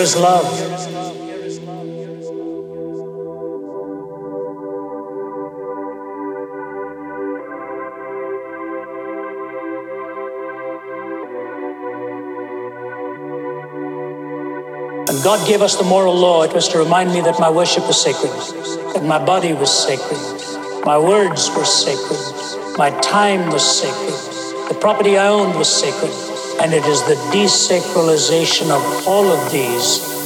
Is love. When God gave us the moral law, it was to remind me that my worship was sacred, that my body was sacred, my words were sacred, my time was sacred, the property I owned was sacred, and it is the desacralization of all of these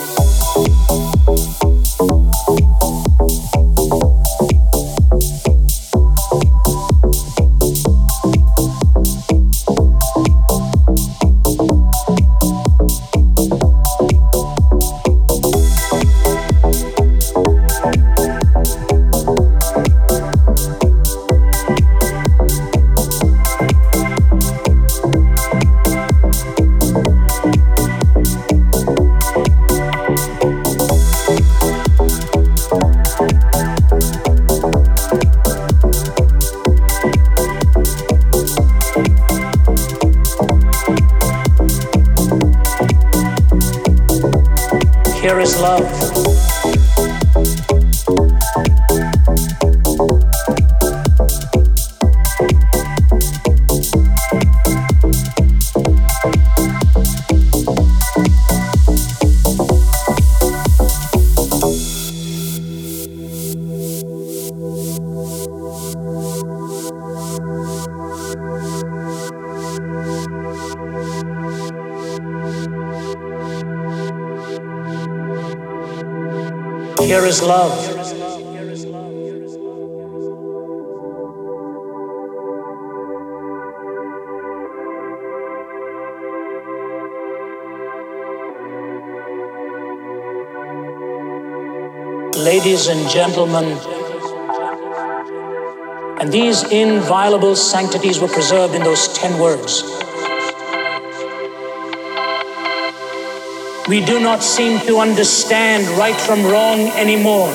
love. Here is love. Ladies and gentlemen, and these inviolable sanctities were preserved in those ten words. We do not seem to understand right from wrong anymore.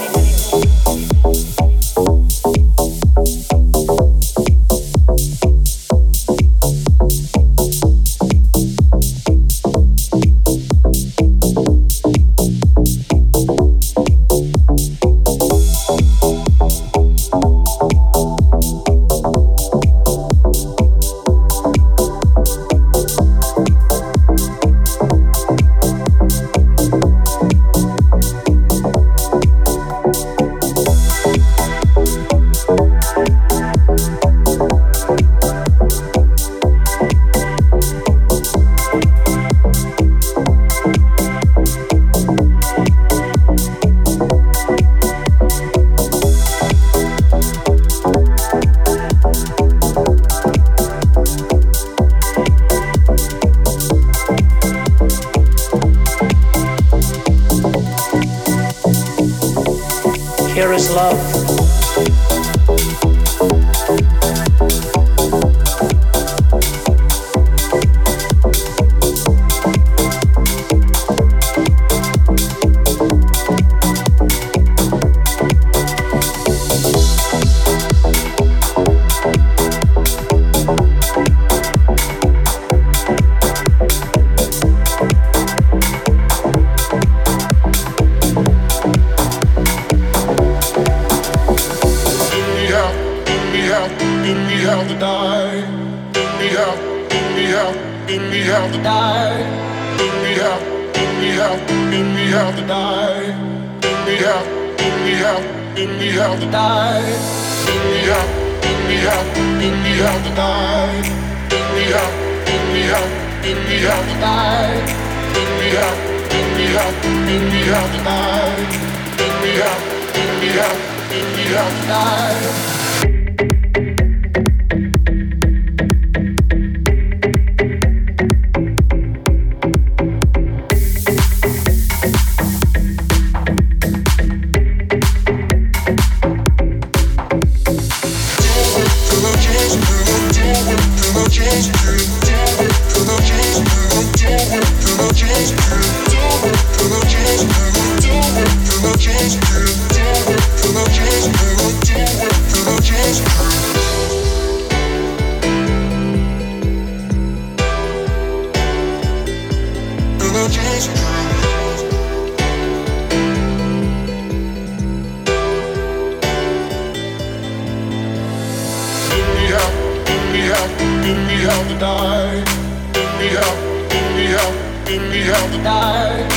We have,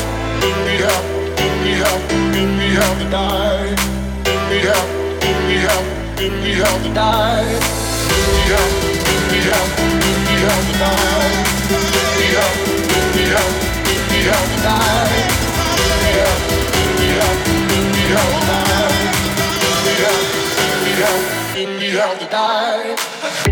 me up, dig me up, dig me up the night. Dig me up, dig me up, dig me up the night. Dig me up, dig me up, dig me up the night. Dig me up, dig me up, dig me up the night. Dig me up,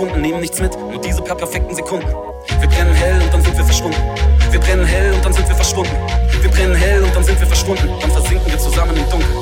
verschwunden, nehmen nichts mit, nur diese paar perfekten Sekunden. Wir brennen hell und dann sind wir verschwunden. Wir brennen hell und dann sind wir verschwunden. Wir brennen hell und dann sind wir verschwunden. Dann versinken wir zusammen im Dunkeln.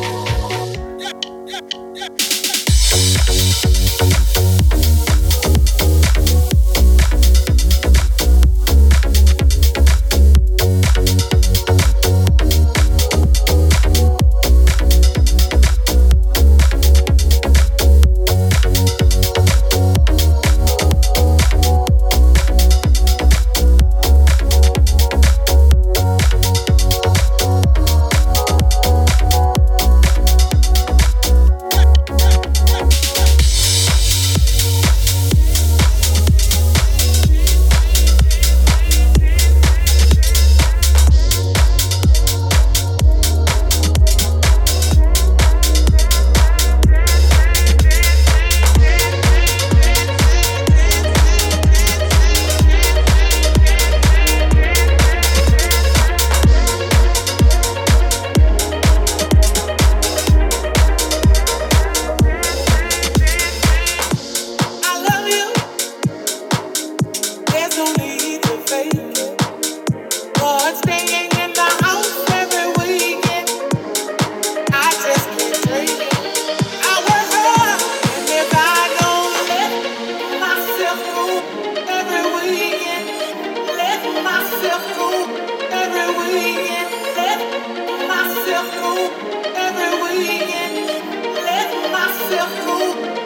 myself go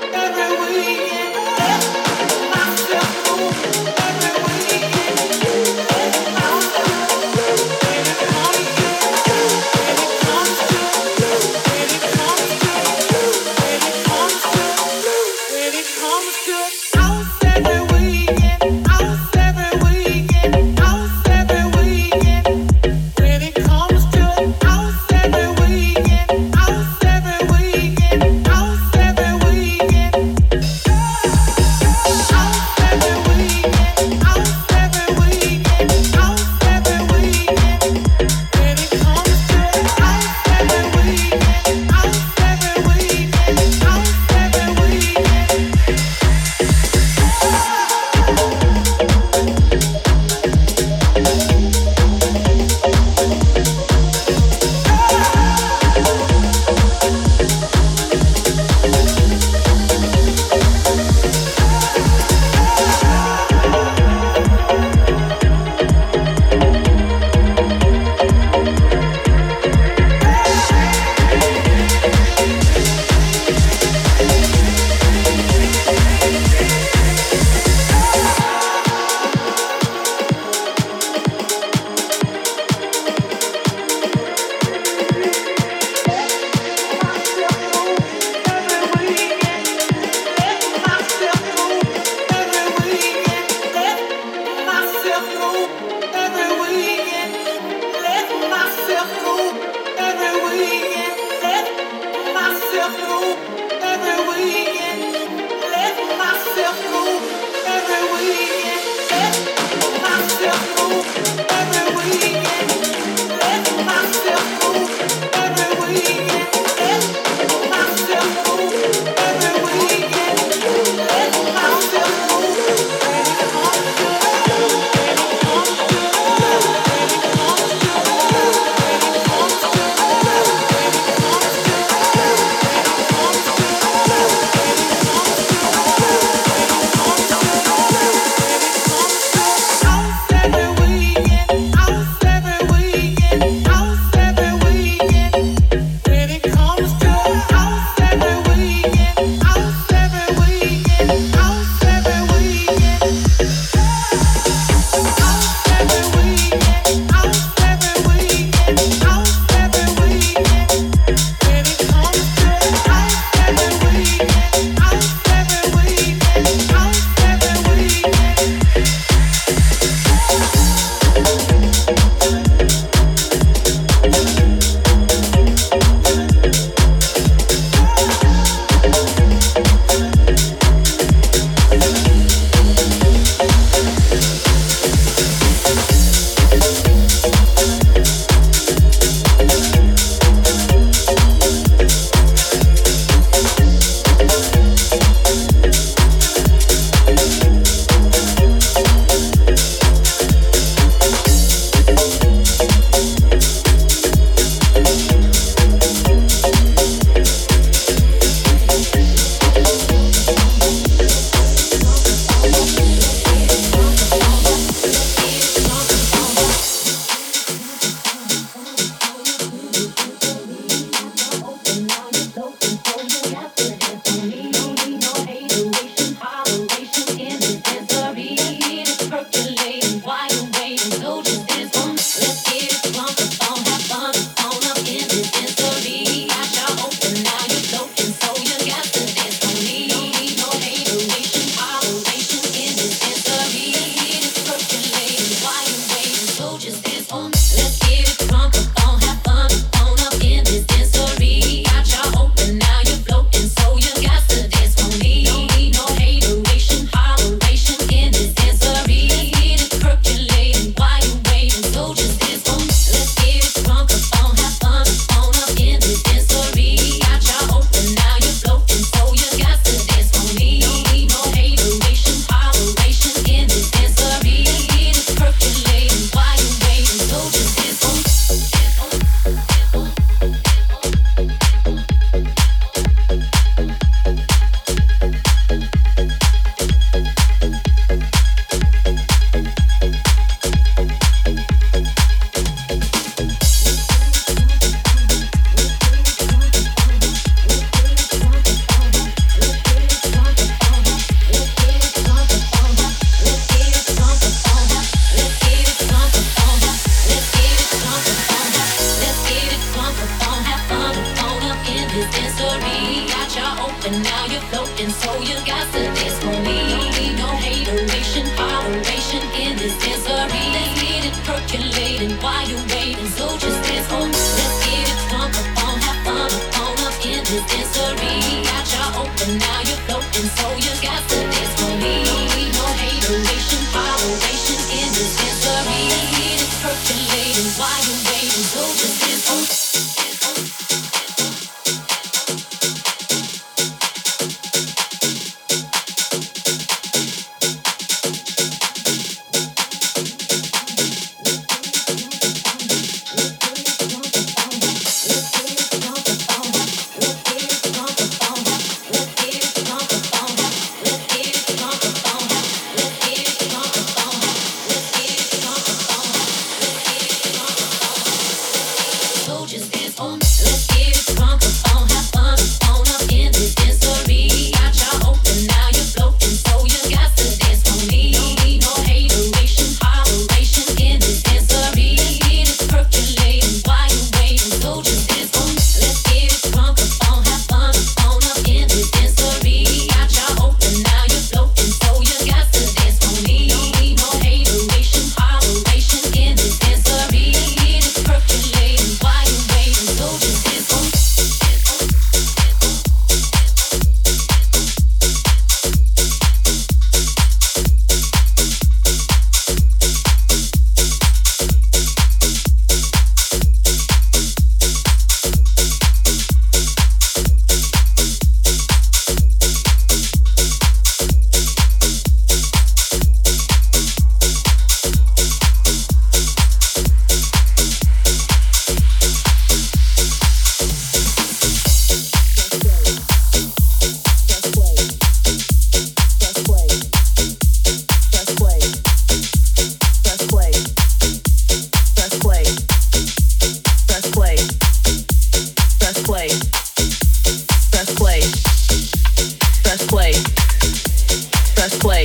play.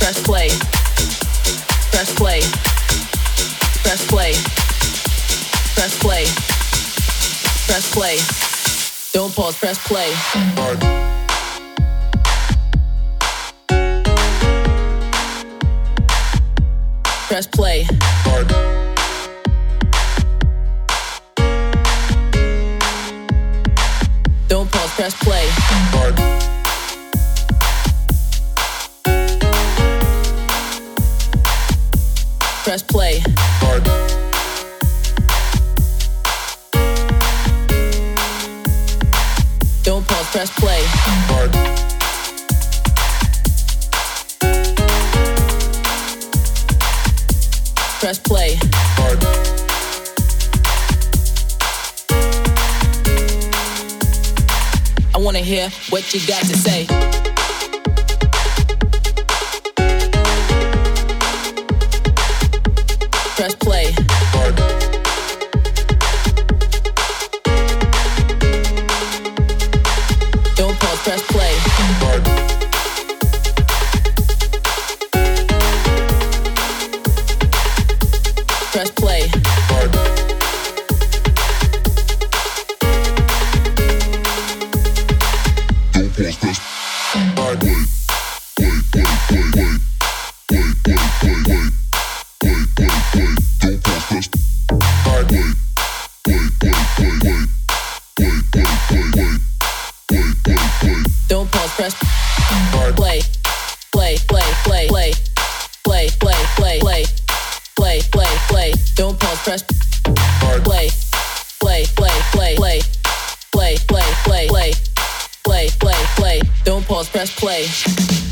Press play. Press play. Press play. Press play. Press play. Don't pause, press play. Hard. Press play. Hard. Don't pause, press play. Hard. press play. Don't pause, press play. Press play. I wanna hear what you got to say. Press Play.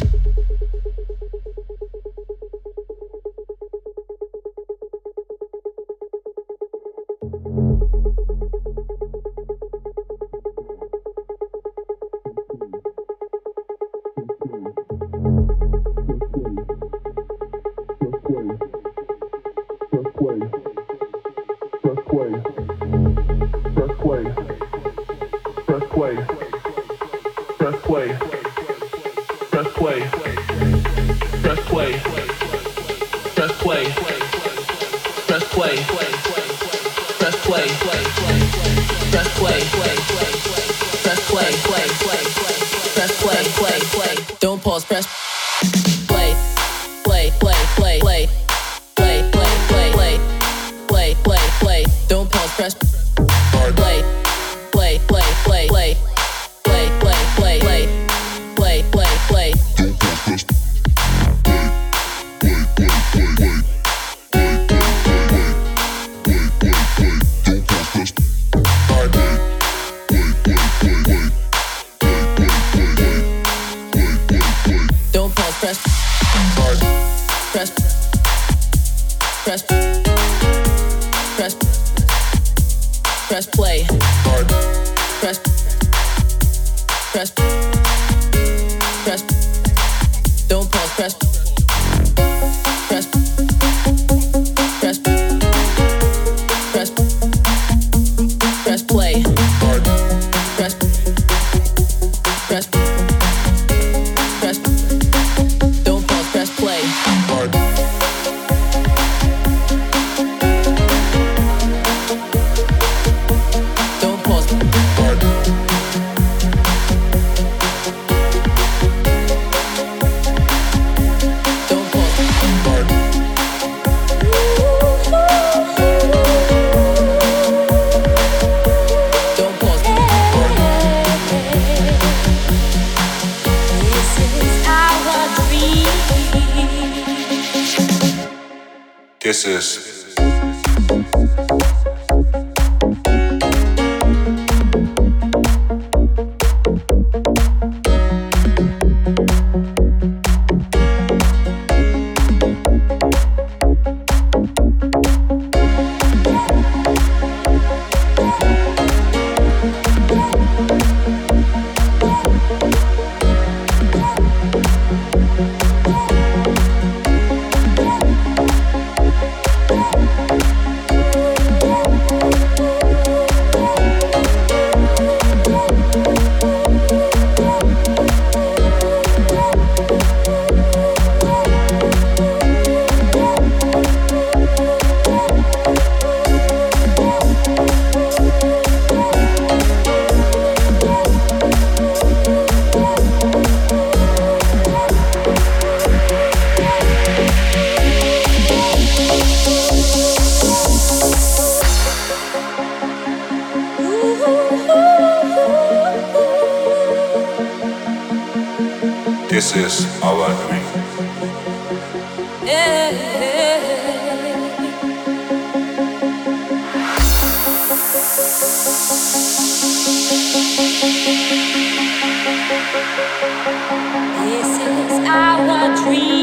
Our